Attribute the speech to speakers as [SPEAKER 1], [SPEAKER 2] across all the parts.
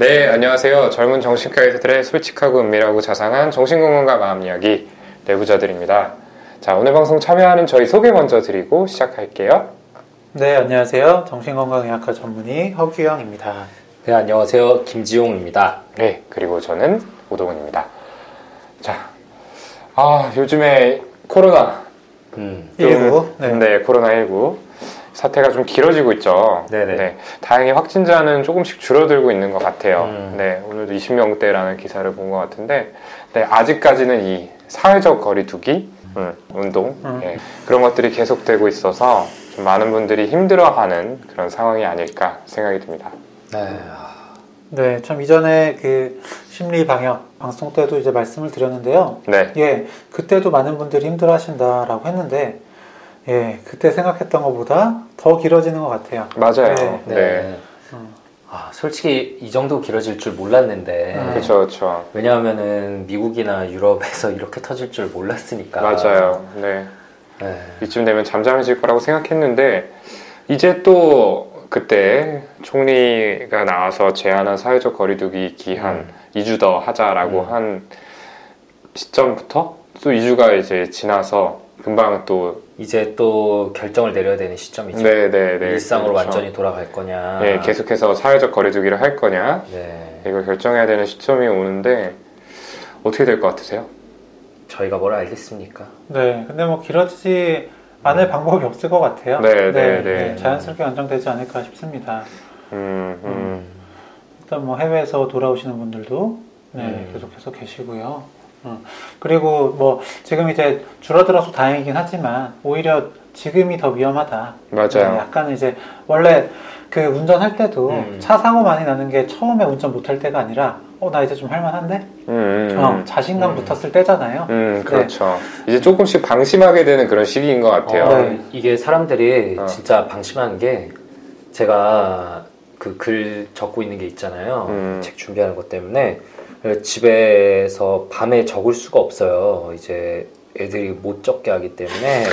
[SPEAKER 1] 네, 안녕하세요. 젊은 정신과 의사들의 솔직하고 은밀하고 자상한 정신건강과 마음 이야기 내부자들입니다. 자, 오늘 방송 참여하는 저희 소개 먼저 드리고 시작할게요.
[SPEAKER 2] 네, 안녕하세요. 정신건강의학과 전문의 허규영입니다.
[SPEAKER 3] 네, 안녕하세요. 김지용입니다.
[SPEAKER 1] 네, 그리고 저는 오동훈입니다. 자, 아, 요즘에 코로나.
[SPEAKER 3] 음,
[SPEAKER 2] 19. 네.
[SPEAKER 1] 네, 코로나19. 사태가 좀 길어지고 있죠.
[SPEAKER 3] 네네.
[SPEAKER 1] 네, 다행히 확진자는 조금씩 줄어들고 있는 것 같아요.
[SPEAKER 3] 음.
[SPEAKER 1] 네, 오늘도 20명대라는 기사를 본 것 같은데, 네, 아직까지는 이 사회적 거리두기, 음, 운동,
[SPEAKER 2] 음.
[SPEAKER 1] 예, 그런 것들이 계속되고 있어서 좀 많은 분들이 힘들어하는 그런 상황이 아닐까 생각이 듭니다.
[SPEAKER 3] 네.
[SPEAKER 2] 네, 참 이전에 그 심리 방역 방송 때도 이제 말씀을 드렸는데요.
[SPEAKER 1] 네,
[SPEAKER 2] 예, 그때도 많은 분들이 힘들어 하신다라고 했는데, 예, 그때 생각했던 것보다 더 길어지는 것 같아요.
[SPEAKER 1] 맞아요.
[SPEAKER 2] 네.
[SPEAKER 1] 네,
[SPEAKER 3] 네.
[SPEAKER 2] 음.
[SPEAKER 3] 아, 솔직히 이 정도 길어질 줄 몰랐는데.
[SPEAKER 2] 음.
[SPEAKER 1] 그렇죠, 그렇죠.
[SPEAKER 3] 왜냐하면은 미국이나 유럽에서 이렇게 터질 줄 몰랐으니까.
[SPEAKER 1] 맞아요. 네.
[SPEAKER 3] 네.
[SPEAKER 1] 이쯤 되면 잠잠해질 거라고 생각했는데 이제 또 그때 총리가 나와서 제안한 사회적 거리두기 기한
[SPEAKER 3] 음.
[SPEAKER 1] 2주 더 하자라고
[SPEAKER 3] 음.
[SPEAKER 1] 한 시점부터 또 2주가 이제 지나서 금방 또
[SPEAKER 3] 이제 또 결정을 내려야 되는 시점이죠.
[SPEAKER 1] 네 네 네
[SPEAKER 3] 일상으로
[SPEAKER 1] 그렇죠.
[SPEAKER 3] 완전히 돌아갈 거냐.
[SPEAKER 1] 예, 계속해서 사회적 거리두기를 할 거냐
[SPEAKER 3] 네.
[SPEAKER 1] 이걸 결정해야 되는 시점이 오는데 어떻게 될 것 같으세요?
[SPEAKER 3] 저희가 뭘 알겠습니까?
[SPEAKER 2] 네, 근데 뭐 길어지지 않을 방법이 없을 것 같아요.
[SPEAKER 1] 네, 네, 네.
[SPEAKER 2] 자연스럽게 안정되지 않을까 싶습니다.
[SPEAKER 1] 음, 음.
[SPEAKER 2] 일단 뭐 해외에서 돌아오시는 분들도 네,
[SPEAKER 3] 음.
[SPEAKER 2] 계속해서 계시고요. 음, 그리고 뭐 지금 이제 줄어들어서 다행이긴 하지만 오히려 지금이 더 위험하다.
[SPEAKER 1] 맞아요.
[SPEAKER 2] 네, 약간 이제 원래 그 운전할 때도
[SPEAKER 3] 음.
[SPEAKER 2] 차 사고 많이 나는 게 처음에 운전 못할 때가 아니라 어 나 이제 좀 할만한데
[SPEAKER 1] 음, 음,
[SPEAKER 2] 어, 자신감
[SPEAKER 3] 음.
[SPEAKER 2] 붙었을 때잖아요.
[SPEAKER 1] 음, 그렇죠. 이제 조금씩 방심하게 되는 그런 시기인 것 같아요.
[SPEAKER 3] 어,
[SPEAKER 2] 네.
[SPEAKER 3] 이게 사람들이
[SPEAKER 1] 어.
[SPEAKER 3] 진짜 방심하는 게 제가 그 글 적고 있는 게 있잖아요.
[SPEAKER 1] 음.
[SPEAKER 3] 책 준비하는 것 때문에 집에서 밤에 적을 수가 없어요. 이제 애들이 못 적게 하기 때문에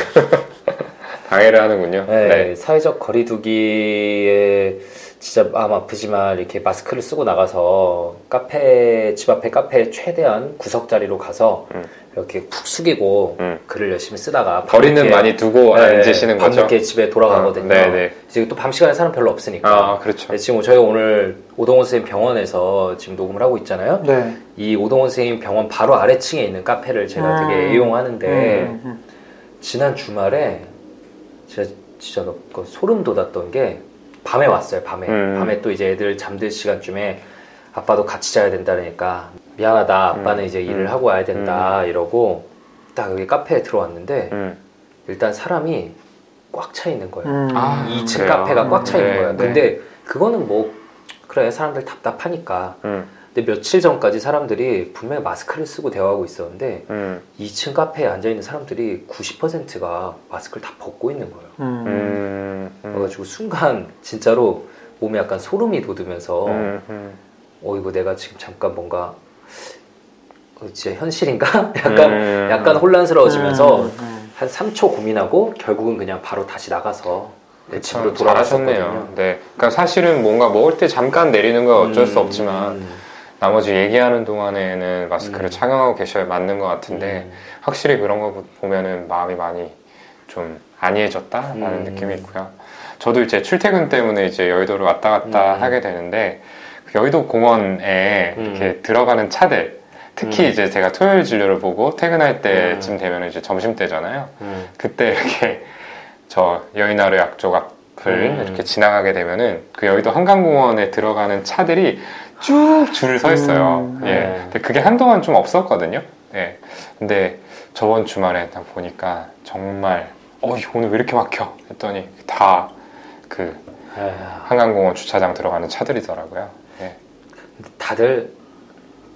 [SPEAKER 1] 방해를 하는군요.
[SPEAKER 3] 네,
[SPEAKER 1] 네.
[SPEAKER 3] 사회적 거리두기에 진짜 마음 아프지만 이렇게 마스크를 쓰고 나가서 카페 집 앞에 카페 최대한 구석 자리로 가서
[SPEAKER 1] 음.
[SPEAKER 3] 이렇게 푹 숙이고
[SPEAKER 1] 음.
[SPEAKER 3] 글을 열심히 쓰다가
[SPEAKER 1] 거리는
[SPEAKER 3] 밤늦게-
[SPEAKER 1] 많이 두고
[SPEAKER 3] 네,
[SPEAKER 1] 앉으시는 거죠?
[SPEAKER 3] 밤늦게 집에 돌아가거든요.
[SPEAKER 1] 아, 네네.
[SPEAKER 3] 지금 또 밤 시간에 사람 별로 없으니까.
[SPEAKER 1] 아, 그렇죠.
[SPEAKER 3] 네, 지금 저희가 오늘 오동원 선생님 병원에서 지금 녹음을 하고 있잖아요.
[SPEAKER 2] 네.
[SPEAKER 3] 이 오동원 선생님 병원 바로 아래층에 있는 카페를 제가
[SPEAKER 2] 음.
[SPEAKER 3] 되게 애용하는데
[SPEAKER 2] 음, 음,
[SPEAKER 3] 지난 주말에 제가 진짜 그 소름 돋았던 게 밤에 왔어요. 밤에
[SPEAKER 1] 음.
[SPEAKER 3] 밤에 또 이제 애들 잠들 시간쯤에 아빠도 같이 자야 된다니까 미안하다 아빠는
[SPEAKER 1] 음.
[SPEAKER 3] 이제 일을
[SPEAKER 1] 음.
[SPEAKER 3] 하고 와야 된다 이러고 딱 여기 카페에 들어왔는데
[SPEAKER 1] 음.
[SPEAKER 3] 일단 사람이 꽉 차 있는 거예요.
[SPEAKER 2] 음.
[SPEAKER 1] 아,
[SPEAKER 3] 2층
[SPEAKER 1] 그래요?
[SPEAKER 3] 카페가 꽉 차 있는
[SPEAKER 1] 네,
[SPEAKER 3] 거예요.
[SPEAKER 1] 네.
[SPEAKER 3] 근데 그거는 뭐 그래 사람들 답답하니까.
[SPEAKER 1] 음.
[SPEAKER 3] 근데 며칠 전까지 사람들이 분명히 마스크를 쓰고 대화하고 있었는데
[SPEAKER 1] 음.
[SPEAKER 3] 2층 카페에 앉아 있는 사람들이 90%가 마스크를 다 벗고 있는 거예요.
[SPEAKER 2] 음.
[SPEAKER 1] 음. 음.
[SPEAKER 3] 그래가지고 순간 진짜로 몸에 약간 소름이 돋으면서
[SPEAKER 1] 음. 음.
[SPEAKER 3] 어 이거 내가 지금 잠깐 뭔가 어, 진짜 현실인가? 약간
[SPEAKER 1] 음.
[SPEAKER 3] 약간 혼란스러워지면서
[SPEAKER 2] 음, 음.
[SPEAKER 3] 한 3초 고민하고 결국은 그냥 바로 다시 나가서 내 집으로
[SPEAKER 1] 참 잘하셨네요.
[SPEAKER 3] 돌아갔었거든요.
[SPEAKER 1] 네. 그러니까 사실은 뭔가 먹을 때 잠깐 내리는 건 어쩔 수
[SPEAKER 3] 음,
[SPEAKER 1] 없지만
[SPEAKER 3] 음,
[SPEAKER 1] 나머지 얘기하는 동안에는 마스크를
[SPEAKER 3] 음.
[SPEAKER 1] 착용하고 계셔야 맞는 것 같은데
[SPEAKER 3] 음.
[SPEAKER 1] 확실히 그런 거 보면은 마음이 많이 좀 안이해졌다라는
[SPEAKER 3] 음.
[SPEAKER 1] 느낌이 있고요. 저도 이제 출퇴근 때문에 이제 여의도를 왔다 갔다
[SPEAKER 3] 음.
[SPEAKER 1] 하게 되는데 그 여의도 공원에
[SPEAKER 3] 음.
[SPEAKER 1] 이렇게 들어가는 차들 특히
[SPEAKER 3] 음.
[SPEAKER 1] 이제 제가 토요일 진료를 보고 퇴근할 때쯤 되면 이제 점심 때잖아요.
[SPEAKER 3] 음.
[SPEAKER 1] 그때 이렇게 저 여의나루 약쪽 앞을
[SPEAKER 3] 음.
[SPEAKER 1] 이렇게 지나가게 되면은 그 여의도 한강공원에 들어가는 차들이 쭉 줄을 서 있어요.
[SPEAKER 2] 음.
[SPEAKER 1] 예.
[SPEAKER 3] 네.
[SPEAKER 1] 근데 그게 한동안 좀 없었거든요. 예. 근데 저번 주말에 딱 보니까 정말 어 오늘 왜 이렇게 막혀? 했더니 다그
[SPEAKER 3] 에휴,
[SPEAKER 1] 한강공원 주차장 들어가는 차들이더라고요. 예.
[SPEAKER 3] 다들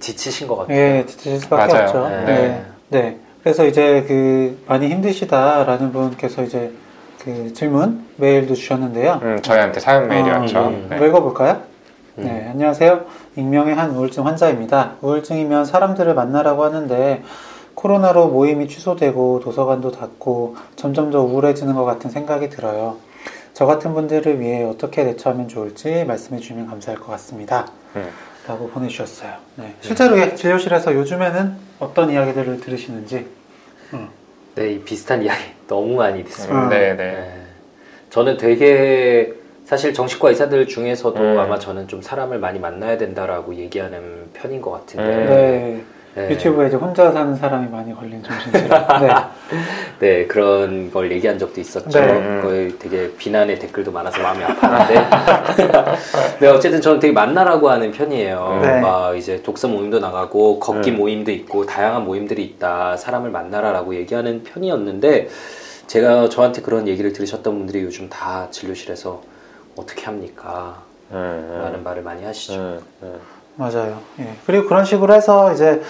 [SPEAKER 3] 지치신 것 같아요.
[SPEAKER 2] 예, 지칠 수밖에
[SPEAKER 1] 맞아요.
[SPEAKER 2] 없죠.
[SPEAKER 3] 네.
[SPEAKER 2] 네. 네. 그래서 이제 그 많이 힘드시다라는 분께서 이제 그 질문 메일도 주셨는데요.
[SPEAKER 1] 음, 저희한테 사연 메일이
[SPEAKER 2] 어,
[SPEAKER 1] 왔죠.
[SPEAKER 3] 음.
[SPEAKER 1] 네.
[SPEAKER 2] 한번 읽어볼까요?
[SPEAKER 3] 음.
[SPEAKER 2] 네, 안녕하세요. 익명의 한 우울증 환자입니다. 우울증이면 사람들을 만나라고 하는데 코로나로 모임이 취소되고 도서관도 닫고 점점 더 우울해지는 것 같은 생각이 들어요. 저 같은 분들을 위해 어떻게 대처하면 좋을지 말씀해 주시면 감사할 것 같습니다.
[SPEAKER 1] 음.
[SPEAKER 2] 라고 보내주셨어요. 네. 실제로 예, 진료실에서 요즘에는 어떤 이야기들을 들으시는지.
[SPEAKER 3] 네, 이 비슷한 이야기 너무 많이 듣습니다.
[SPEAKER 2] 음.
[SPEAKER 1] 네, 네.
[SPEAKER 3] 네. 저는 되게 사실 정신과 의사들 중에서도
[SPEAKER 1] 음.
[SPEAKER 3] 아마 저는 좀 사람을 많이 만나야 된다라고 얘기하는 편인 것 같은데
[SPEAKER 1] 음.
[SPEAKER 2] 네.
[SPEAKER 3] 네.
[SPEAKER 2] 유튜브에 이제 혼자 사는 사람이 많이 걸린 정신질환. 네.
[SPEAKER 3] 네, 그런 걸 얘기한 적도 있었죠.
[SPEAKER 2] 네.
[SPEAKER 3] 거의 되게 비난의 댓글도 많아서 마음이 아팠는데. 네, 어쨌든 저는 되게 만나라고 하는 편이에요.
[SPEAKER 2] 네.
[SPEAKER 3] 막 이제 독서 모임도 나가고 걷기
[SPEAKER 1] 음.
[SPEAKER 3] 모임도 있고 다양한 모임들이 있다. 사람을 만나라라고 얘기하는 편이었는데 제가 저한테 그런 얘기를 들으셨던 분들이 요즘 다 진료실에서 어떻게 합니까?
[SPEAKER 1] 음,
[SPEAKER 3] 라는 말을 많이 하시죠.
[SPEAKER 2] 맞아요. 예. 그리고 그런 식으로 해서 이제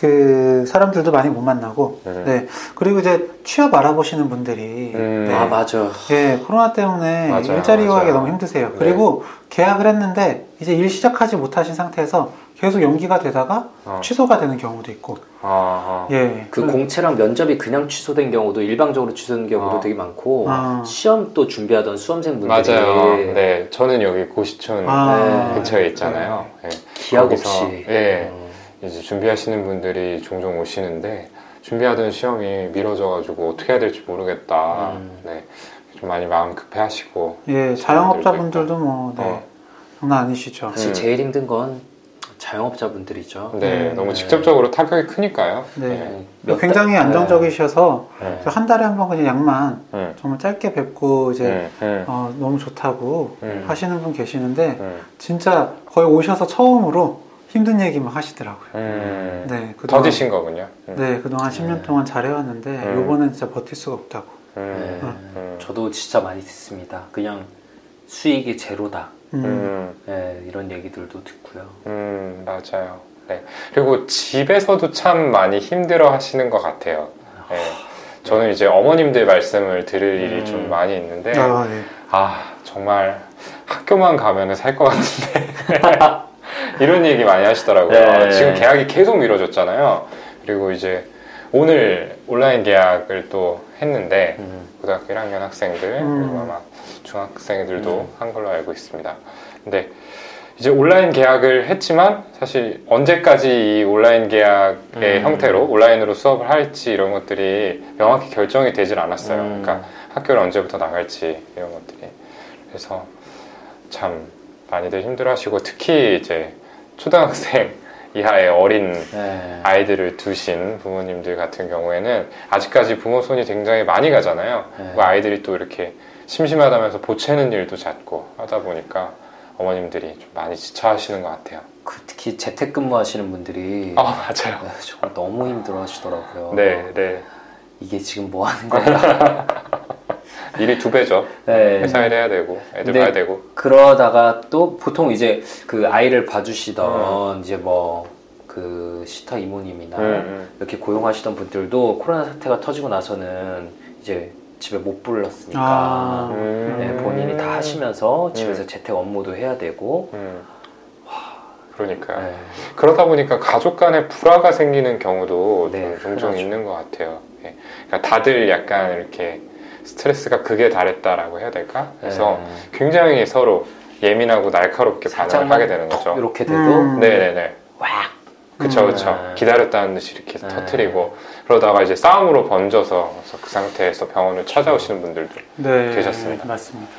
[SPEAKER 2] 그 사람들도 많이 못 만나고,
[SPEAKER 1] 음.
[SPEAKER 2] 네. 그리고 이제 취업 알아보시는 분들이,
[SPEAKER 1] 음.
[SPEAKER 2] 네.
[SPEAKER 3] 아, 맞아.
[SPEAKER 2] 예, 코로나 때문에
[SPEAKER 1] 맞아요,
[SPEAKER 2] 일자리. 구하기 너무 힘드세요.
[SPEAKER 1] 네.
[SPEAKER 2] 그리고 계약을 했는데 이제 일 시작하지 못하신 상태에서 계속 연기가 되다가
[SPEAKER 1] 어.
[SPEAKER 2] 취소가 되는 경우도 있고,
[SPEAKER 1] 아, 아.
[SPEAKER 2] 예.
[SPEAKER 3] 그 공채랑 면접이 그냥 취소된 경우도 일방적으로 취소된 경우도
[SPEAKER 1] 아.
[SPEAKER 3] 되게 많고
[SPEAKER 2] 아.
[SPEAKER 3] 시험 또 준비하던 수험생분들이
[SPEAKER 1] 맞아요. 네, 저는 여기 고시촌
[SPEAKER 2] 아.
[SPEAKER 1] 근처에 있잖아요. 예.
[SPEAKER 3] 기약 없이
[SPEAKER 1] 예.
[SPEAKER 3] 어,
[SPEAKER 1] 이제 준비하시는 분들이 종종 오시는데 준비하던 시험이 미뤄져가지고 어떻게 해야 될지 모르겠다.
[SPEAKER 3] 음.
[SPEAKER 1] 네, 좀 많이 마음 급해하시고.
[SPEAKER 2] 예, 자영업자분들도 뭐, 네.
[SPEAKER 1] 어.
[SPEAKER 2] 장난 아니시죠.
[SPEAKER 3] 사실
[SPEAKER 1] 음.
[SPEAKER 3] 제일 힘든 건 자영업자분들이죠.
[SPEAKER 1] 네,
[SPEAKER 2] 네.
[SPEAKER 1] 너무 직접적으로 타격이 크니까요.
[SPEAKER 2] 네.
[SPEAKER 3] 몇
[SPEAKER 2] 굉장히
[SPEAKER 3] 달-
[SPEAKER 2] 안정적이셔서
[SPEAKER 1] 네.
[SPEAKER 2] 한 달에 한 번 그냥 약만
[SPEAKER 1] 음,
[SPEAKER 2] 정말 짧게 뵙고 이제
[SPEAKER 1] 음, 음,
[SPEAKER 2] 어, 너무 좋다고
[SPEAKER 1] 음.
[SPEAKER 2] 하시는 분 계시는데
[SPEAKER 1] 음,
[SPEAKER 2] 진짜 거의 오셔서 처음으로 힘든 얘기만 하시더라고요.
[SPEAKER 1] 음.
[SPEAKER 2] 네, 그동안
[SPEAKER 1] 더디신 거군요. 음,
[SPEAKER 2] 네, 그동안 10년
[SPEAKER 3] 네.
[SPEAKER 2] 동안 잘해왔는데
[SPEAKER 1] 음.
[SPEAKER 2] 요번엔 진짜 버틸 수가 없다고.
[SPEAKER 1] 음,
[SPEAKER 3] 네.
[SPEAKER 1] 음,
[SPEAKER 3] 저도 진짜 많이 듣습니다. 그냥 수익이 제로다.
[SPEAKER 2] 음.
[SPEAKER 1] 음,
[SPEAKER 3] 네, 이런 얘기들도 듣고요.
[SPEAKER 1] 음, 맞아요. 네. 그리고 집에서도 참 많이 힘들어 하시는 것 같아요. 네. 저는 이제 어머님들 말씀을 들을 일이
[SPEAKER 3] 음.
[SPEAKER 1] 좀 많이 있는데,
[SPEAKER 2] 아, 네.
[SPEAKER 1] 아, 정말 학교만 가면은 살 것 같은데. 이런 얘기 많이 하시더라고요.
[SPEAKER 3] 네.
[SPEAKER 1] 지금 계약이 계속 미뤄졌잖아요. 그리고 이제 오늘 온라인 계약을 또 했는데,
[SPEAKER 3] 음.
[SPEAKER 1] 고등학교 1학년 학생들,
[SPEAKER 2] 음.
[SPEAKER 1] 그리고 아마 중학생들도
[SPEAKER 3] 음.
[SPEAKER 1] 한 걸로 알고 있습니다. 근데 이제 온라인 계약을 했지만 사실 언제까지 이 온라인 계약의
[SPEAKER 3] 음.
[SPEAKER 1] 형태로 온라인으로 수업을 할지 이런 것들이 명확히 결정이 되질 않았어요.
[SPEAKER 3] 음.
[SPEAKER 1] 그러니까 학교를 언제부터 나갈지 이런 것들이. 그래서 참 많이들 힘들어하시고 특히 이제 초등학생 이하의 어린
[SPEAKER 3] 네.
[SPEAKER 1] 아이들을 두신 부모님들 같은 경우에는 아직까지 부모 손이 굉장히 많이 가잖아요.
[SPEAKER 3] 네.
[SPEAKER 1] 그 아이들이 또 이렇게 심심하다면서 보채는 일도 잦고 하다 보니까 어머님들이 좀 많이 지쳐하시는 것 같아요.
[SPEAKER 3] 그 특히 재택근무 하시는 분들이
[SPEAKER 1] 아 맞아요.
[SPEAKER 3] 네, 정말 너무 힘들어 하시더라고요.
[SPEAKER 1] 네, 네.
[SPEAKER 3] 이게 지금 뭐 하는 거야?
[SPEAKER 1] 일이 두 배죠.
[SPEAKER 3] 네.
[SPEAKER 1] 회사 일 해야 되고 애들
[SPEAKER 3] 네.
[SPEAKER 1] 봐야 되고.
[SPEAKER 3] 그러다가 또 보통 이제 그 아이를 봐주시던 이제 뭐 그 시터 이모님이나
[SPEAKER 1] 음, 음.
[SPEAKER 3] 이렇게 고용하시던 분들도 코로나 사태가 터지고 나서는 이제 집에 못 불렀으니까
[SPEAKER 2] 아,
[SPEAKER 1] 음.
[SPEAKER 3] 네, 본인이 다 하시면서
[SPEAKER 1] 음.
[SPEAKER 3] 집에서 재택 업무도 해야 되고
[SPEAKER 1] 음. 그러니까요.
[SPEAKER 3] 네.
[SPEAKER 1] 그러다 보니까 가족 간에 불화가 생기는 경우도
[SPEAKER 3] 네,
[SPEAKER 1] 좀 종종
[SPEAKER 3] 흔하죠.
[SPEAKER 1] 있는 것 같아요. 예. 그러니까 다들 약간 이렇게 스트레스가 극에 달했다라고 해야 될까? 그래서
[SPEAKER 3] 네.
[SPEAKER 1] 굉장히 서로 예민하고 날카롭게 반응을 하게 되는
[SPEAKER 3] 톡
[SPEAKER 1] 거죠.
[SPEAKER 3] 이렇게 돼도
[SPEAKER 2] 음.
[SPEAKER 1] 네네네.
[SPEAKER 3] 왁
[SPEAKER 1] 그쵸,
[SPEAKER 2] 음.
[SPEAKER 1] 그쵸.
[SPEAKER 3] 네.
[SPEAKER 1] 기다렸다는 듯이 이렇게
[SPEAKER 3] 네.
[SPEAKER 1] 터트리고, 그러다가 이제 싸움으로 번져서 그래서 그 상태에서 병원을 찾아오시는 분들도.
[SPEAKER 2] 네,
[SPEAKER 1] 계셨습니다.
[SPEAKER 2] 맞습니다.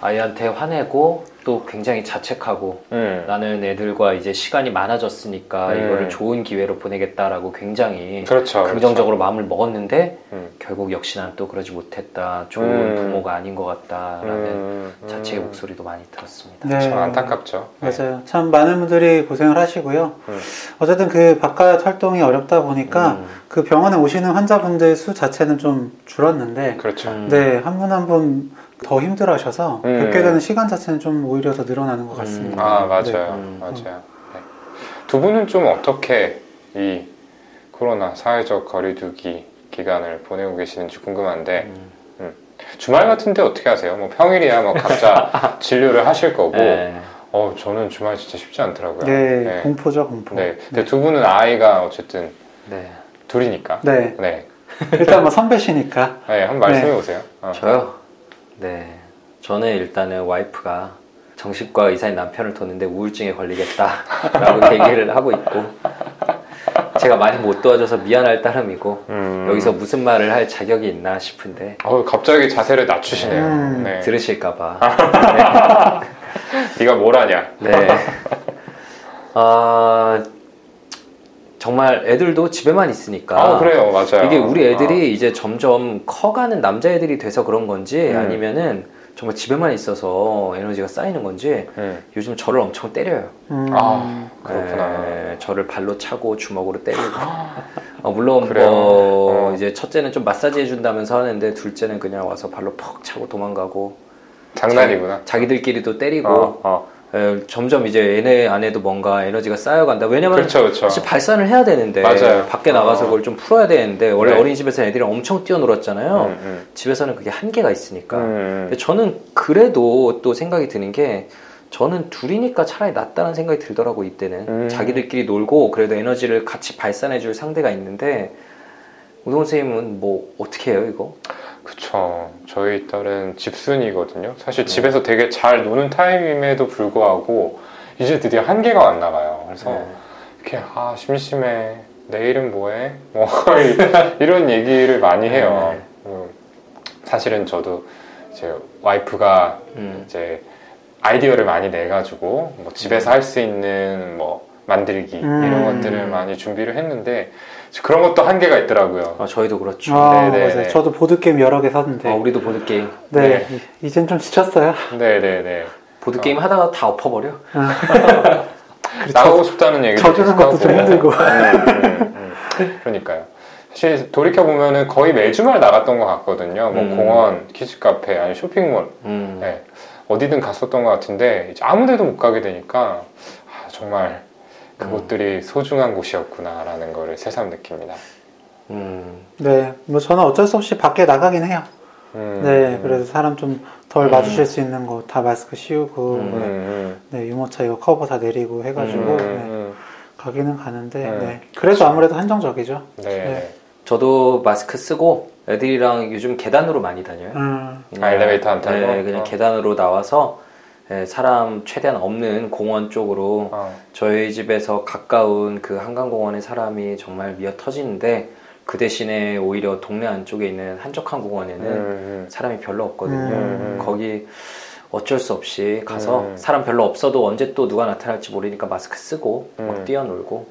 [SPEAKER 3] 아이한테 화내고 또 굉장히 자책하고
[SPEAKER 1] 음.
[SPEAKER 3] 나는 애들과 이제 시간이 많아졌으니까
[SPEAKER 1] 음.
[SPEAKER 3] 이거를 좋은 기회로 보내겠다라고 굉장히
[SPEAKER 1] 그렇죠.
[SPEAKER 3] 긍정적으로 마음을 먹었는데
[SPEAKER 1] 음.
[SPEAKER 3] 결국 역시 난 또 그러지 못했다 좋은
[SPEAKER 1] 음.
[SPEAKER 3] 부모가 아닌 것 같다라는
[SPEAKER 1] 음, 음.
[SPEAKER 3] 자책의 목소리도 많이 들었습니다.
[SPEAKER 2] 네.
[SPEAKER 1] 참 안타깝죠. 네.
[SPEAKER 2] 맞아요. 참 많은 분들이 고생을 하시고요.
[SPEAKER 1] 음.
[SPEAKER 2] 어쨌든 그 바깥 활동이 어렵다 보니까
[SPEAKER 3] 음.
[SPEAKER 2] 그 병원에 오시는 환자분들 수 자체는 좀 줄었는데,
[SPEAKER 1] 그렇죠.
[SPEAKER 3] 음.
[SPEAKER 2] 네, 한 분 한분 더 힘들어하셔서
[SPEAKER 1] 음.
[SPEAKER 2] 뵙게 되는 시간 자체는 좀 오히려 더 늘어나는 것 같습니다.
[SPEAKER 1] 아,
[SPEAKER 2] 네.
[SPEAKER 1] 맞아요.
[SPEAKER 3] 음.
[SPEAKER 1] 맞아요. 네. 두 분은 좀 어떻게 이 코로나 사회적 거리두기 기간을 보내고 계시는지 궁금한데,
[SPEAKER 3] 음.
[SPEAKER 1] 주말 같은데 어떻게 하세요? 뭐 평일이야 뭐 각자 진료를 하실 거고,
[SPEAKER 3] 네.
[SPEAKER 1] 어, 저는 주말 진짜 쉽지 않더라고요.
[SPEAKER 2] 네,
[SPEAKER 1] 네.
[SPEAKER 2] 공포죠, 공포.
[SPEAKER 1] 네. 근데 두 분은 아이가 어쨌든
[SPEAKER 3] 네.
[SPEAKER 1] 둘이니까.
[SPEAKER 2] 네.
[SPEAKER 1] 네.
[SPEAKER 2] 일단 뭐 선배시니까.
[SPEAKER 1] 네, 한번 말씀해 보세요. 어.
[SPEAKER 3] 저요? 네. 저는 일단은 와이프가 정신과 의사인 남편을 뒀는데 우울증에 걸리겠다라고 얘기를 하고 있고 제가 많이 못 도와줘서 미안할 따름이고
[SPEAKER 1] 음.
[SPEAKER 3] 여기서 무슨 말을 할 자격이 있나 싶은데
[SPEAKER 1] 어, 갑자기 자세를 낮추시네요.
[SPEAKER 2] 음.
[SPEAKER 1] 네.
[SPEAKER 3] 들으실까봐
[SPEAKER 1] 네가 뭘 하냐?
[SPEAKER 3] 네. 아 정말 애들도 집에만 있으니까
[SPEAKER 1] 아, 그래요, 맞아요.
[SPEAKER 3] 이게 우리 애들이 이제 점점 커가는 남자애들이 돼서 그런 건지
[SPEAKER 1] 음.
[SPEAKER 3] 아니면은 정말 집에만 있어서 에너지가 쌓이는 건지
[SPEAKER 1] 아, 음.
[SPEAKER 3] 요즘 저를 엄청 때려요.
[SPEAKER 2] 음.
[SPEAKER 1] 아, 그렇구나.
[SPEAKER 3] 네, 저를 발로 차고 주먹으로 때리고. 어, 물론
[SPEAKER 1] 그래요.
[SPEAKER 3] 뭐
[SPEAKER 1] 어.
[SPEAKER 3] 이제 첫째는 좀 마사지 해준다면서 하는데 둘째는 그냥 와서 발로 퍽 차고 도망가고
[SPEAKER 1] 장난이구나.
[SPEAKER 3] 자 기들끼리도 때리고
[SPEAKER 1] 어, 어.
[SPEAKER 3] 에, 점점 이제 얘네 안에도 뭔가 에너지가 쌓여간다. 왜냐면
[SPEAKER 1] 그렇죠, 그렇죠.
[SPEAKER 3] 사실 발산을 해야 되는데
[SPEAKER 1] 맞아요.
[SPEAKER 3] 밖에 나가서
[SPEAKER 1] 어.
[SPEAKER 3] 그걸 좀 풀어야 되는데 원래
[SPEAKER 1] 네.
[SPEAKER 3] 어린이집에서 애들이 엄청 뛰어놀았잖아요.
[SPEAKER 1] 음, 음.
[SPEAKER 3] 집에서는 그게 한계가 있으니까.
[SPEAKER 1] 음.
[SPEAKER 3] 근데 저는 그래도 또 생각이 드는 게 저는 둘이니까 차라리 낫다는 생각이 들더라고 이때는
[SPEAKER 1] 음.
[SPEAKER 3] 자기들끼리 놀고 그래도 에너지를 같이 발산해줄 상대가 있는데 우동 선생님은 뭐 어떻게 해요 이거?
[SPEAKER 1] 그쵸. 저희 딸은 집순이거든요.
[SPEAKER 3] 네.
[SPEAKER 1] 사실 집에서 되게 잘 노는 타임임에도 불구하고 이제 드디어 한계가 왔나 봐요. 그래서
[SPEAKER 3] 네.
[SPEAKER 1] 이렇게 아 심심해. 내일은 뭐해? 뭐 이런 얘기를 많이 해요.
[SPEAKER 3] 네.
[SPEAKER 1] 음, 사실은 저도 이제 와이프가
[SPEAKER 3] 음.
[SPEAKER 1] 이제 아이디어를 많이 내가지고 뭐 집에서 할 수 있는 뭐 만들기
[SPEAKER 2] 음.
[SPEAKER 1] 이런 것들을 많이 준비를 했는데 그런 것도 한계가 있더라고요.
[SPEAKER 3] 아, 저희도 그렇죠.
[SPEAKER 2] 아,
[SPEAKER 1] 네, 네,
[SPEAKER 2] 맞아요.
[SPEAKER 1] 네.
[SPEAKER 2] 저도 보드게임 여러 개 샀는데.
[SPEAKER 3] 아, 우리도 보드 게임
[SPEAKER 2] 네.
[SPEAKER 1] 네.
[SPEAKER 2] 이- 이젠 좀 지쳤어요.
[SPEAKER 1] 네네네.
[SPEAKER 3] 보드 게임 하다가 다 엎어버려.
[SPEAKER 1] 나가고 싶다는 얘기도 계속
[SPEAKER 2] 것도 좀. 힘들고.
[SPEAKER 1] 음, 음, 음. 그러니까요. 사실 돌이켜 보면은 거의 매주말 나갔던 것 같거든요. 뭐
[SPEAKER 3] 음.
[SPEAKER 1] 공원, 키즈 카페, 아니 쇼핑몰,
[SPEAKER 3] 음.
[SPEAKER 1] 네. 어디든 갔었던 것 같은데 이제 아무데도 못 가게 되니까 아, 정말 그곳들이 소중한 곳이었구나라는 거를 새삼 느낍니다.
[SPEAKER 3] 음.
[SPEAKER 2] 네. 뭐 저는 어쩔 수 없이 밖에 나가긴 해요.
[SPEAKER 1] 음,
[SPEAKER 2] 네.
[SPEAKER 1] 음,
[SPEAKER 2] 그래서 사람 좀덜
[SPEAKER 3] 음.
[SPEAKER 2] 마주칠 수 있는 곳 다 마스크 씌우고,
[SPEAKER 3] 음.
[SPEAKER 1] 음,
[SPEAKER 2] 네.
[SPEAKER 1] 음,
[SPEAKER 2] 네, 유모차 이거 커버 다 내리고 해가지고,
[SPEAKER 1] 음,
[SPEAKER 2] 네,
[SPEAKER 1] 음,
[SPEAKER 2] 가기는 가는데,
[SPEAKER 1] 음.
[SPEAKER 2] 네. 그래도 아무래도 한정적이죠.
[SPEAKER 1] 네.
[SPEAKER 2] 네.
[SPEAKER 3] 저도 마스크 쓰고 애들이랑 요즘 계단으로 많이 다녀요.
[SPEAKER 2] 음,
[SPEAKER 1] 아, 엘리베이터 안 타고?
[SPEAKER 3] 네, 그냥
[SPEAKER 1] 어.
[SPEAKER 3] 계단으로 나와서 예, 사람 최대한 없는 공원 쪽으로
[SPEAKER 1] 어,
[SPEAKER 3] 저희 집에서 가까운 그 한강공원에 사람이 정말 미어 터지는데 그 대신에 오히려 동네 안쪽에 있는 한적한 공원에는
[SPEAKER 1] 음, 음.
[SPEAKER 3] 사람이 별로 없거든요.
[SPEAKER 2] 음.
[SPEAKER 3] 거기 어쩔 수 없이 가서
[SPEAKER 1] 음.
[SPEAKER 3] 사람 별로 없어도 언제 또 누가 나타날지 모르니까 마스크 쓰고
[SPEAKER 1] 음.
[SPEAKER 3] 막 뛰어놀고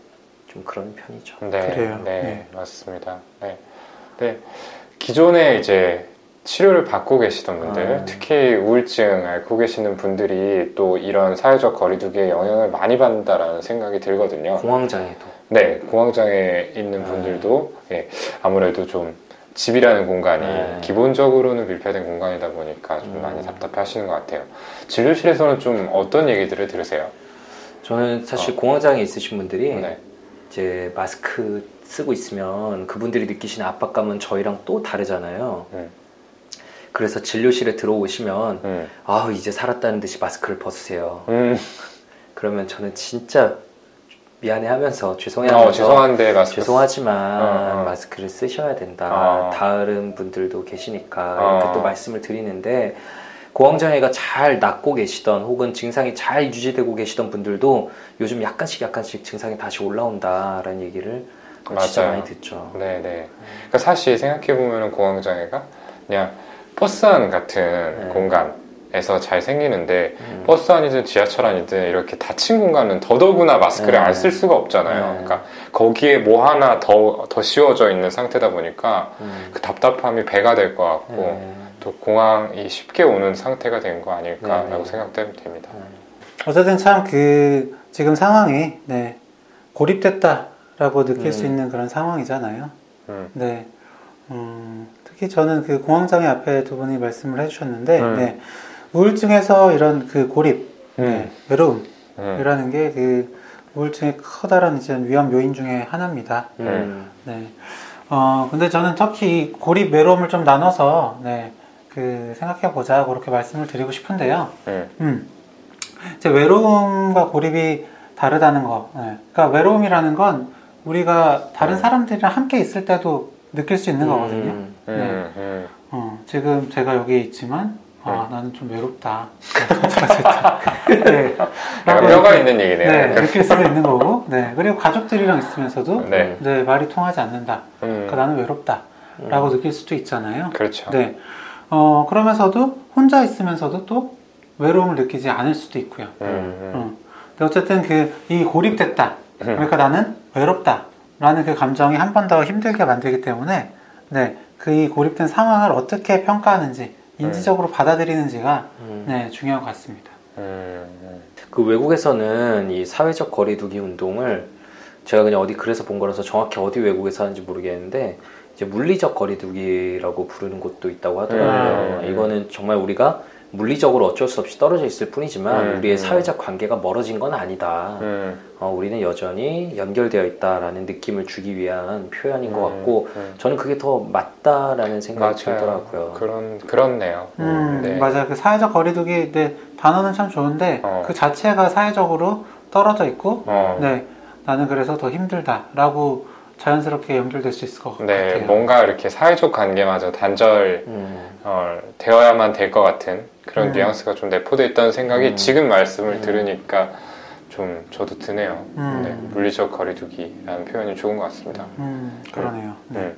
[SPEAKER 3] 좀 그런 편이죠.
[SPEAKER 1] 네,
[SPEAKER 2] 그래요.
[SPEAKER 1] 네,
[SPEAKER 2] 네.
[SPEAKER 1] 맞습니다. 네. 네. 기존에 이제 치료를 받고 계시던 분들,
[SPEAKER 3] 아.
[SPEAKER 1] 특히 우울증 앓고 계시는 분들이 또 이런 사회적 거리두기에 영향을 많이 받는다라는 생각이 들거든요.
[SPEAKER 3] 공황장애도
[SPEAKER 1] 네, 공황장애 있는
[SPEAKER 3] 아.
[SPEAKER 1] 분들도 예, 아무래도 좀 집이라는 공간이
[SPEAKER 3] 네.
[SPEAKER 1] 기본적으로는 밀폐된 공간이다 보니까 좀
[SPEAKER 3] 음.
[SPEAKER 1] 많이 답답하시는 것 같아요. 진료실에서는 좀 어떤 얘기들을 들으세요?
[SPEAKER 3] 저는 사실 공황장애 있으신 분들이
[SPEAKER 1] 어. 네.
[SPEAKER 3] 이제 마스크 쓰고 있으면 그분들이 느끼시는 압박감은 저희랑 또 다르잖아요.
[SPEAKER 1] 음.
[SPEAKER 3] 그래서 진료실에 들어오시면
[SPEAKER 1] 음,
[SPEAKER 3] 아 이제 살았다는 듯이 마스크를 벗으세요.
[SPEAKER 1] 음,
[SPEAKER 3] 그러면 저는 진짜 미안해하면서 죄송해하면서
[SPEAKER 1] 어, 죄송한데 마스크
[SPEAKER 3] 죄송하지만
[SPEAKER 1] 어, 어.
[SPEAKER 3] 마스크를 쓰셔야 된다.
[SPEAKER 1] 어.
[SPEAKER 3] 다른 분들도 계시니까
[SPEAKER 1] 어.
[SPEAKER 3] 이렇게 또 말씀을 드리는데 공황장애가 잘 낫고 계시던 혹은 증상이 잘 유지되고 계시던 분들도 요즘 약간씩 약간씩 증상이 다시 올라온다라는 얘기를 진짜
[SPEAKER 1] 맞아요.
[SPEAKER 3] 많이 듣죠.
[SPEAKER 1] 네네. 그러니까 사실 생각해 보면 공황장애가 그냥 버스 안 같은
[SPEAKER 3] 네.
[SPEAKER 1] 공간에서 잘 생기는데
[SPEAKER 3] 음.
[SPEAKER 1] 버스 안이든 지하철 안이든 이렇게 닫힌 공간은 더더구나 마스크를
[SPEAKER 3] 네.
[SPEAKER 1] 안쓸 수가 없잖아요.
[SPEAKER 3] 네.
[SPEAKER 1] 그러니까 거기에 뭐 하나 더, 더 씌워져 있는 상태다 보니까
[SPEAKER 3] 음.
[SPEAKER 1] 그 답답함이 배가 될 것 같고
[SPEAKER 3] 네.
[SPEAKER 1] 또 공황이 쉽게 오는 상태가 된 거 아닐까라고
[SPEAKER 3] 네.
[SPEAKER 1] 생각됩니다.
[SPEAKER 2] 어쨌든 참 그 지금 상황이 네, 고립됐다라고 느낄 수
[SPEAKER 3] 음.
[SPEAKER 2] 있는 그런 상황이잖아요.
[SPEAKER 1] 음.
[SPEAKER 2] 네. 음, 특히 저는 그 공황장애 앞에 두 분이 말씀을 해주셨는데,
[SPEAKER 1] 음.
[SPEAKER 2] 네. 우울증에서 이런 그 고립, 네,
[SPEAKER 1] 음.
[SPEAKER 2] 외로움이라는
[SPEAKER 1] 음.
[SPEAKER 2] 게그 우울증의 커다란 이제 위험 요인 중에 하나입니다.
[SPEAKER 3] 음.
[SPEAKER 2] 네. 어, 근데 저는 특히 이 고립 외로움을 좀 나눠서, 네, 그, 생각해 보자, 그렇게 말씀을 드리고 싶은데요.
[SPEAKER 1] 음.
[SPEAKER 2] 음. 이제 외로움과 고립이 다르다는 거. 네. 그러니까 외로움이라는 건 우리가 다른
[SPEAKER 1] 음.
[SPEAKER 2] 사람들이랑 함께 있을 때도 느낄 수 있는 거거든요.
[SPEAKER 3] 음.
[SPEAKER 1] 음. 음.
[SPEAKER 2] 어, 지금 제가 여기 있지만 아 나는 좀 외롭다. 네.
[SPEAKER 1] 약간
[SPEAKER 2] 라고
[SPEAKER 1] 뼈가 있는 얘기네요.
[SPEAKER 2] 네, 느낄 수도 있는 거고. 네. 그리고 가족들이랑 있으면서도
[SPEAKER 1] 네.
[SPEAKER 2] 네, 말이 통하지 않는다.
[SPEAKER 1] 음,
[SPEAKER 2] 그러니까 나는 외롭다라고 느낄 수도 있잖아요.
[SPEAKER 1] 그렇죠.
[SPEAKER 2] 네. 어, 그러면서도 혼자 있으면서도 또 외로움을 느끼지 않을 수도 있고요.
[SPEAKER 1] 음, 음.
[SPEAKER 2] 어. 근데 어쨌든 그 이 고립됐다. 그러니까 나는 외롭다 라는 그 감정이 한 번 더 힘들게 만들기 때문에 네. 그이 고립된 상황을 어떻게 평가하는지 인지적으로 받아들이는지가
[SPEAKER 3] 음.
[SPEAKER 2] 네, 중요한 것 같습니다.
[SPEAKER 1] 음, 음.
[SPEAKER 3] 그 외국에서는 이 사회적 거리두기 운동을 제가 그냥 어디 글에서 본 거라서 정확히 어디 외국에서 하는지 모르겠는데 이제 물리적 거리두기라고 부르는 곳도 있다고 하더라고요.
[SPEAKER 1] 음.
[SPEAKER 3] 이거는 정말 우리가 물리적으로 어쩔 수 없이 떨어져 있을 뿐이지만
[SPEAKER 1] 음.
[SPEAKER 3] 우리의 사회적 관계가 멀어진 건 아니다.
[SPEAKER 1] 음,
[SPEAKER 3] 어, 우리는 여전히 연결되어 있다라는 느낌을 주기 위한 표현인 것
[SPEAKER 1] 음,
[SPEAKER 3] 같고
[SPEAKER 1] 음.
[SPEAKER 3] 저는 그게 더 맞다라는 생각이
[SPEAKER 1] 맞아요.
[SPEAKER 3] 들더라고요.
[SPEAKER 1] 그런 그렇네요.
[SPEAKER 2] 음,
[SPEAKER 1] 네.
[SPEAKER 2] 맞아요. 그 사회적 거리두기 네, 단어는 참 좋은데
[SPEAKER 1] 어.
[SPEAKER 2] 그 자체가 사회적으로 떨어져 있고
[SPEAKER 1] 어,
[SPEAKER 2] 네, 나는 그래서 더 힘들다라고 자연스럽게 연결될 수 있을 것
[SPEAKER 1] 네,
[SPEAKER 2] 같아요.
[SPEAKER 1] 뭔가 이렇게 사회적 관계마저 단절
[SPEAKER 3] 음,
[SPEAKER 1] 어, 되어야만 될 것 같은 그런
[SPEAKER 2] 음.
[SPEAKER 1] 뉘앙스가 좀 내포되어 있다는 생각이
[SPEAKER 3] 음.
[SPEAKER 1] 지금 말씀을
[SPEAKER 3] 음.
[SPEAKER 1] 들으니까 좀 저도 드네요.
[SPEAKER 2] 음.
[SPEAKER 1] 네, 물리적 거리두기라는 표현이 좋은 것 같습니다.
[SPEAKER 2] 음, 그러네요. 네.
[SPEAKER 1] 음.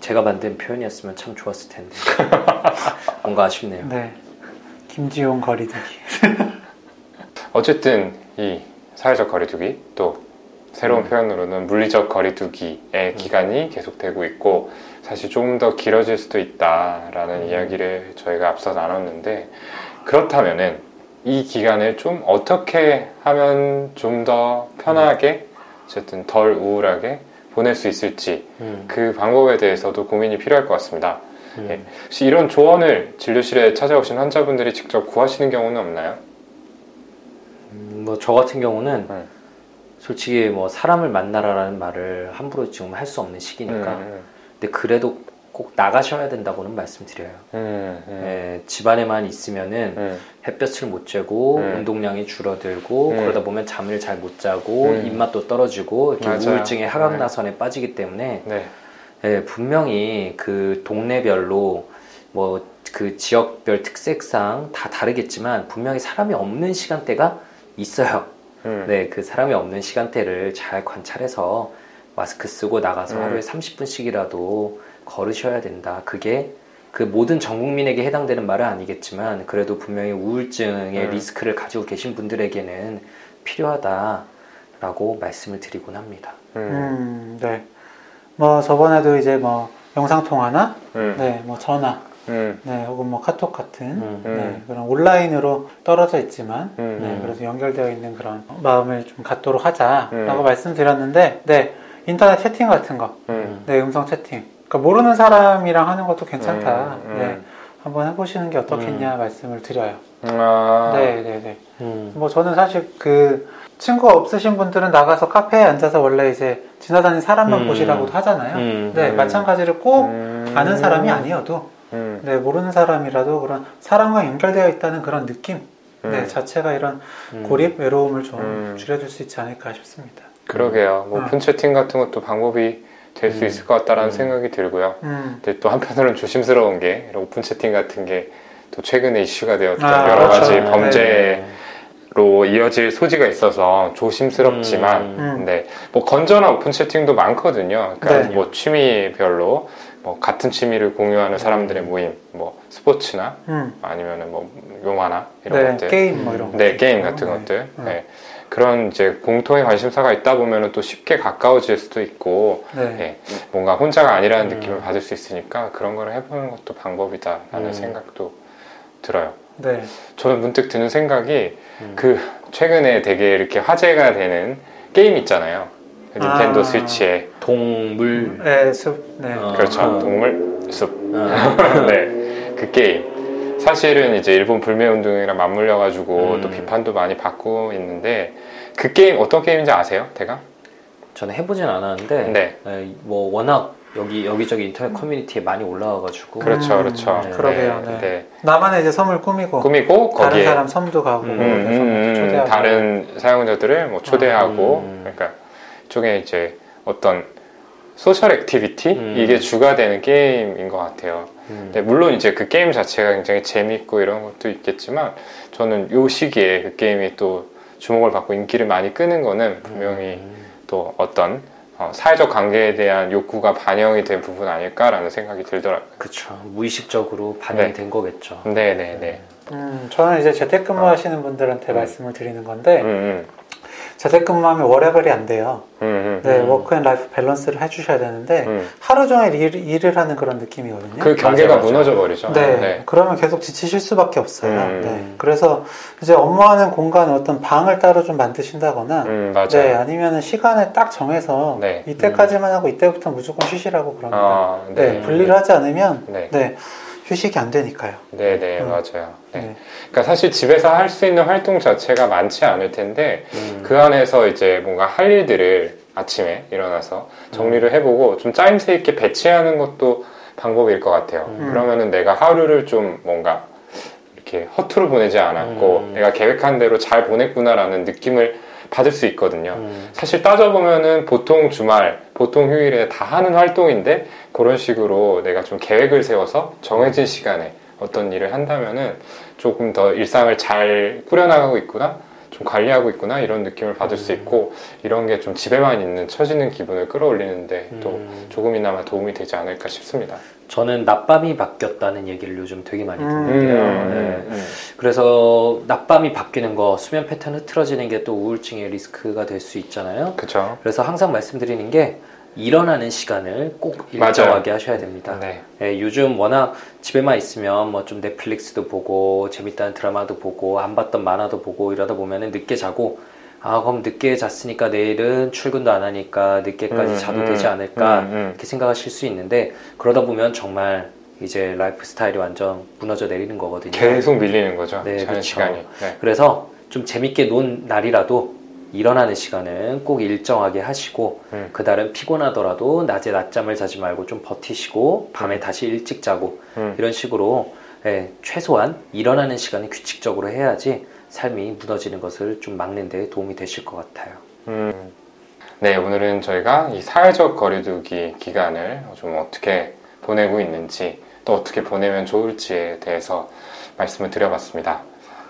[SPEAKER 3] 제가 만든 표현이었으면 참 좋았을 텐데 뭔가 아쉽네요.
[SPEAKER 2] 네. 김지용 거리두기.
[SPEAKER 1] 어쨌든 이 사회적 거리두기 또 새로운
[SPEAKER 3] 음.
[SPEAKER 1] 표현으로는 물리적 거리두기의 기간이 계속되고 있고 사실 조금 더 길어질 수도 있다라는
[SPEAKER 3] 음.
[SPEAKER 1] 이야기를 저희가 앞서 나눴는데 그렇다면은 이 기간을 좀 어떻게 하면 좀 더 편하게 어쨌든 덜 우울하게 보낼 수 있을지
[SPEAKER 3] 음,
[SPEAKER 1] 그 방법에 대해서도 고민이 필요할 것 같습니다.
[SPEAKER 3] 음.
[SPEAKER 1] 예. 혹시 이런 조언을 진료실에 찾아오신 환자분들이 직접 구하시는 경우는 없나요?
[SPEAKER 3] 음, 뭐저 같은 경우는
[SPEAKER 1] 음.
[SPEAKER 3] 솔직히 뭐 사람을 만나라라는 말을 함부로 지금 할 수 없는 시기니까
[SPEAKER 1] 음,
[SPEAKER 3] 근데 그래도 꼭 나가셔야 된다고는 말씀드려요.
[SPEAKER 1] 음, 음,
[SPEAKER 3] 예, 집안에만 있으면은
[SPEAKER 1] 음,
[SPEAKER 3] 햇볕을 못 쬐고
[SPEAKER 1] 음.
[SPEAKER 3] 운동량이 줄어들고
[SPEAKER 1] 음.
[SPEAKER 3] 그러다 보면 잠을 잘 못 자고
[SPEAKER 1] 음.
[SPEAKER 3] 입맛도 떨어지고 이렇게
[SPEAKER 1] 맞아요.
[SPEAKER 3] 우울증의 하강나선에 빠지기 때문에
[SPEAKER 1] 네.
[SPEAKER 3] 예, 분명히 그 동네별로 뭐 그 지역별 특색상 다 다르겠지만 분명히 사람이 없는 시간대가 있어요.
[SPEAKER 1] 음,
[SPEAKER 3] 네, 그 사람이 없는 시간대를 잘 관찰해서 마스크 쓰고 나가서
[SPEAKER 1] 음.
[SPEAKER 3] 하루에 30분씩이라도 걸으셔야 된다. 그게 그 모든 전 국민에게 해당되는 말은 아니겠지만 그래도 분명히 우울증의
[SPEAKER 1] 음.
[SPEAKER 3] 리스크를 가지고 계신 분들에게는 필요하다라고 말씀을 드리곤 합니다.
[SPEAKER 1] 음,
[SPEAKER 2] 음, 네. 뭐 저번에도 이제 뭐 영상 통화나
[SPEAKER 1] 음,
[SPEAKER 2] 네, 뭐 전화,
[SPEAKER 1] 음,
[SPEAKER 2] 네, 혹은 뭐 카톡 같은
[SPEAKER 3] 음.
[SPEAKER 2] 네, 그런 온라인으로 떨어져 있지만
[SPEAKER 1] 음,
[SPEAKER 2] 네,
[SPEAKER 3] 음.
[SPEAKER 2] 그래서 연결되어 있는 그런 마음을 좀 갖도록 하자라고
[SPEAKER 1] 음.
[SPEAKER 2] 말씀드렸는데, 네, 인터넷 채팅 같은 거,
[SPEAKER 1] 음,
[SPEAKER 2] 네, 음성 채팅. 그러니까 모르는 사람이랑 하는 것도 괜찮다. 네, 한번 해보시는 게 어떻겠냐 말씀을 드려요.
[SPEAKER 1] 아,
[SPEAKER 2] 네, 네, 네.
[SPEAKER 3] 음.
[SPEAKER 2] 뭐 저는 사실 그 친구가 없으신 분들은 나가서 카페에 앉아서 원래 이제 지나다니는 사람만
[SPEAKER 3] 음.
[SPEAKER 2] 보시라고도 하잖아요.
[SPEAKER 3] 음.
[SPEAKER 2] 네,
[SPEAKER 1] 음.
[SPEAKER 2] 마찬가지로 꼭
[SPEAKER 1] 음,
[SPEAKER 2] 아는 사람이 아니어도
[SPEAKER 1] 음,
[SPEAKER 2] 네, 모르는 사람이라도 그런 사람과 연결되어 있다는 그런 느낌 네,
[SPEAKER 1] 음.
[SPEAKER 2] 자체가 이런
[SPEAKER 3] 음.
[SPEAKER 2] 고립, 외로움을 좀
[SPEAKER 1] 음.
[SPEAKER 2] 줄여줄 수 있지 않을까 싶습니다.
[SPEAKER 1] 그러게요. 뭐
[SPEAKER 2] 음.
[SPEAKER 1] 오픈 채팅 같은 것도 방법이 될수
[SPEAKER 3] 음.
[SPEAKER 1] 있을 것 같다라는
[SPEAKER 3] 음.
[SPEAKER 1] 생각이 들고요.
[SPEAKER 2] 음,
[SPEAKER 1] 근데 또 한편으로는 조심스러운 게 오픈 채팅 같은 게 또 최근에 이슈가 되었던
[SPEAKER 2] 아,
[SPEAKER 1] 여러
[SPEAKER 2] 그렇죠.
[SPEAKER 1] 가지
[SPEAKER 2] 네.
[SPEAKER 1] 범죄로 이어질 소지가 있어서 조심스럽지만
[SPEAKER 3] 음.
[SPEAKER 2] 음.
[SPEAKER 1] 네, 뭐 건전한 오픈 채팅도 많거든요. 그러니까
[SPEAKER 2] 네.
[SPEAKER 1] 뭐 취미별로 뭐 같은 취미를 공유하는 사람들의 모임, 뭐 스포츠나
[SPEAKER 2] 음,
[SPEAKER 1] 아니면은 뭐 용화나 이런
[SPEAKER 2] 네,
[SPEAKER 1] 것들,
[SPEAKER 2] 게임 뭐 이런 거.
[SPEAKER 1] 네 게임 같은 것들, 네. 그런 이제 공통의 관심사가 있다 보면은 또 쉽게 가까워질 수도 있고
[SPEAKER 2] 네.
[SPEAKER 1] 네, 뭔가 혼자가 아니라는
[SPEAKER 3] 음.
[SPEAKER 1] 느낌을 받을 수 있으니까 그런 걸 해보는 것도 방법이다라는
[SPEAKER 3] 음.
[SPEAKER 1] 생각도 들어요.
[SPEAKER 2] 네.
[SPEAKER 1] 저는 문득 드는 생각이
[SPEAKER 3] 음.
[SPEAKER 1] 그 최근에 되게 이렇게 화제가 되는 게임 있잖아요. 닌텐도
[SPEAKER 2] 아.
[SPEAKER 1] 스위치에
[SPEAKER 3] 동물
[SPEAKER 2] 네, 숲. 네.
[SPEAKER 3] 어.
[SPEAKER 1] 그렇죠
[SPEAKER 3] 어.
[SPEAKER 1] 동물 숲.
[SPEAKER 3] 어.
[SPEAKER 1] 네, 그 게임. 사실은 이제 일본 불매 운동이랑 맞물려 가지고
[SPEAKER 3] 음.
[SPEAKER 1] 또 비판도 많이 받고 있는데 그 게임 어떤 게임인지 아세요? 대가?
[SPEAKER 3] 저는 해보진 않았는데
[SPEAKER 1] 네.
[SPEAKER 3] 네, 뭐 워낙 여기 여기저기 인터넷 커뮤니티에 많이 올라와가지고
[SPEAKER 1] 그렇죠,
[SPEAKER 2] 음,
[SPEAKER 1] 그렇죠.
[SPEAKER 3] 네.
[SPEAKER 2] 그러게요, 네. 나만의 이제 섬을 꾸미고
[SPEAKER 1] 꾸미고
[SPEAKER 2] 다른
[SPEAKER 1] 거기에
[SPEAKER 2] 사람 섬도 가고
[SPEAKER 3] 음,
[SPEAKER 2] 뭐
[SPEAKER 1] 음, 음, 음,
[SPEAKER 2] 초대하고
[SPEAKER 1] 다른 사용자들을 뭐 초대하고
[SPEAKER 3] 음.
[SPEAKER 1] 그러니까 쪽에 이제 어떤 social activity
[SPEAKER 3] 음.
[SPEAKER 1] 이게 주가 되는 게임인 것 같아요.
[SPEAKER 3] 음.
[SPEAKER 1] 네, 물론 이제 그 게임 자체가 굉장히 재밌고 이런 것도 있겠지만 저는 요 시기에 그 게임이 또 주목을 받고 인기를 많이 끄는 거는 분명히
[SPEAKER 3] 음.
[SPEAKER 1] 또 어떤 어, 사회적 관계에 대한 욕구가 반영이 된 부분 아닐까라는 생각이 들더라고요.
[SPEAKER 3] 그쵸. 무의식적으로 반영이
[SPEAKER 1] 네.
[SPEAKER 3] 된 거겠죠.
[SPEAKER 1] 네네네.
[SPEAKER 2] 음, 저는 이제 재택근무하시는 분들한테
[SPEAKER 1] 음.
[SPEAKER 2] 말씀을 드리는 건데
[SPEAKER 1] 음, 음,
[SPEAKER 2] 재택근무하면 워라밸이 안 돼요.
[SPEAKER 1] 음, 음.
[SPEAKER 2] 네,
[SPEAKER 3] 음.
[SPEAKER 2] work and life balance를 해주셔야 되는데
[SPEAKER 1] 음.
[SPEAKER 2] 하루 종일 일, 일 을 하는 그런 느낌이거든요.
[SPEAKER 1] 그 경계가. 무너져 버리죠.
[SPEAKER 2] 네, 그러면 계속 지치실 수밖에 없어요.
[SPEAKER 1] 음.
[SPEAKER 2] 네, 그래서 이제 업무하는 공간 어떤 방을 따로 좀 만드신다거나,
[SPEAKER 1] 음, 맞아요.
[SPEAKER 2] 네, 아니면은 시간을 딱 정해서
[SPEAKER 1] 네.
[SPEAKER 2] 이때까지만 하고 이때부터 무조건 쉬시라고 그럽니다.
[SPEAKER 1] 아,
[SPEAKER 2] 네,
[SPEAKER 1] 네.
[SPEAKER 2] 분리를 하지 않으면
[SPEAKER 1] 네.
[SPEAKER 2] 네, 휴식이 안 되니까요.
[SPEAKER 1] 네, 네,
[SPEAKER 2] 음.
[SPEAKER 1] 맞아요. 네.
[SPEAKER 2] 네.
[SPEAKER 1] 그러니까 사실 집에서 할 수 있는 활동 자체가 많지 않을 텐데
[SPEAKER 3] 음.
[SPEAKER 1] 그 안에서 이제 뭔가 할 일들을 아침에 일어나서 정리를 해보고 좀 짜임새 있게 배치하는 것도 방법일 것 같아요.
[SPEAKER 3] 음.
[SPEAKER 1] 그러면은 내가 하루를 좀 뭔가 이렇게 허투루 보내지 않았고
[SPEAKER 3] 음.
[SPEAKER 1] 내가 계획한 대로 잘 보냈구나라는 느낌을 받을 수 있거든요.
[SPEAKER 3] 음.
[SPEAKER 1] 사실 따져보면은 보통 주말, 보통 휴일에 다 하는 활동인데 그런 식으로 내가 좀 계획을 세워서 정해진 시간에 어떤 일을 한다면은 조금 더 일상을 잘 꾸려나가고 있구나, 좀 관리하고 있구나 이런 느낌을 받을 수 있고 이런 게 좀 집에만 있는 처지는 기분을 끌어올리는데 또
[SPEAKER 3] 음.
[SPEAKER 1] 조금이나마 도움이 되지 않을까 싶습니다.
[SPEAKER 3] 저는 낮밤이 바뀌었다는 얘기를 요즘 되게 많이
[SPEAKER 2] 음.
[SPEAKER 3] 듣는데요.
[SPEAKER 1] 음,
[SPEAKER 3] 네.
[SPEAKER 1] 음, 음.
[SPEAKER 3] 그래서 낮밤이 바뀌는 거, 수면 패턴 흐트러지는 게 또 우울증의 리스크가 될 수 있잖아요.
[SPEAKER 1] 그쵸.
[SPEAKER 3] 그래서 항상 말씀드리는 게 일어나는 시간을 꼭
[SPEAKER 1] 맞아요.
[SPEAKER 3] 일정하게 하셔야 됩니다.
[SPEAKER 1] 네.
[SPEAKER 3] 예, 요즘 워낙 집에만 있으면 뭐 좀 넷플릭스도 보고 재밌다는 드라마도 보고 안 봤던 만화도 보고 이러다 보면은 늦게 자고 아 그럼 늦게 잤으니까 내일은 출근도 안 하니까 늦게까지
[SPEAKER 1] 음,
[SPEAKER 3] 자도
[SPEAKER 1] 음,
[SPEAKER 3] 되지 않을까
[SPEAKER 1] 음, 음.
[SPEAKER 3] 이렇게 생각하실 수 있는데 그러다 보면 정말 이제 라이프 스타일이 완전 무너져 내리는 거거든요.
[SPEAKER 1] 계속 밀리는 거죠.
[SPEAKER 3] 네,
[SPEAKER 1] 자는
[SPEAKER 3] 그쵸.
[SPEAKER 1] 시간이. 네.
[SPEAKER 3] 그래서 좀 재밌게 논 날이라도 일어나는 시간은 꼭 일정하게 하시고
[SPEAKER 1] 음.
[SPEAKER 3] 그달은 피곤하더라도 낮에 낮잠을 자지 말고 좀 버티시고 밤에 다시 일찍 자고
[SPEAKER 1] 음.
[SPEAKER 3] 이런 식으로 예, 최소한 일어나는 시간을 규칙적으로 해야지 삶이 무너지는 것을 좀 막는 데 도움이 되실 것 같아요.
[SPEAKER 1] 음, 네, 오늘은 저희가 이 사회적 거리두기 기간을 좀 어떻게 보내고 있는지 또 어떻게 보내면 좋을지에 대해서 말씀을 드려봤습니다.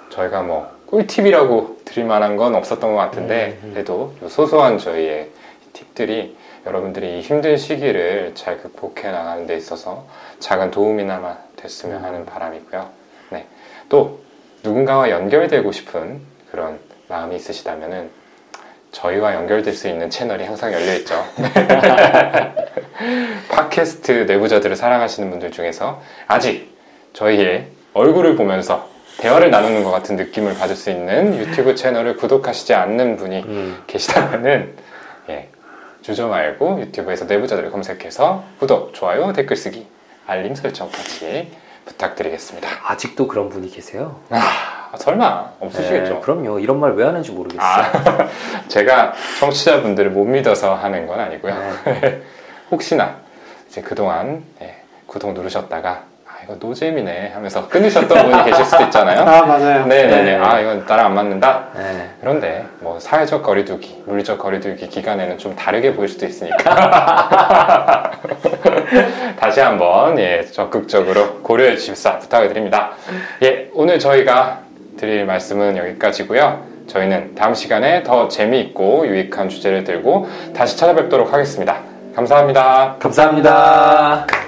[SPEAKER 1] 저희가 뭐 꿀팁이라고 드릴 만한 건 없었던 것 같은데
[SPEAKER 3] 음, 음.
[SPEAKER 1] 그래도 요 소소한 저희의 팁들이 여러분들이 이 힘든 시기를 잘 극복해 나가는 데 있어서 작은 도움이나마 됐으면
[SPEAKER 3] 음.
[SPEAKER 1] 하는 바람이고요. 네, 또 누군가와 연결되고 싶은 그런 마음이 있으시다면은 저희와 연결될 수 있는 채널이 항상 열려 있죠. 팟캐스트 내부자들을 사랑하시는 분들 중에서 아직 저희의 얼굴을 보면서 대화를 나누는 것 같은 느낌을 받을 수 있는 유튜브 채널을 구독하시지 않는 분이
[SPEAKER 3] 음,
[SPEAKER 1] 계시다면은 예, 주저 말고 유튜브에서 내부자들을 검색해서 구독, 좋아요, 댓글 쓰기, 알림 설정까지 부탁드리겠습니다.
[SPEAKER 3] 아직도 그런 분이 계세요?
[SPEAKER 1] 아, 설마 없으시겠죠?
[SPEAKER 3] 네, 그럼요. 이런 말 왜 하는지 모르겠어요.
[SPEAKER 1] 아, 제가 청취자분들을 못 믿어서 하는 건 아니고요.
[SPEAKER 3] 네.
[SPEAKER 1] 혹시나 이제 그동안 예, 구독 누르셨다가 아 이거 노잼이네 하면서 끊으셨던 분이 계실 수도 있잖아요.
[SPEAKER 2] 아, 맞아요.
[SPEAKER 1] 네네네.
[SPEAKER 3] 네.
[SPEAKER 1] 아 이건 나랑 안 맞는다.
[SPEAKER 3] 네.
[SPEAKER 1] 그런데 뭐 사회적 거리두기, 물리적 거리두기 기간에는 좀 다르게 보일 수도 있으니까 다시 한번 예, 적극적으로 고려해 주십사 부탁을 드립니다. 예, 오늘 저희가 드릴 말씀은 여기까지고요. 저희는 다음 시간에 더 재미있고 유익한 주제를 들고 다시 찾아뵙도록 하겠습니다. 감사합니다.
[SPEAKER 3] 감사합니다.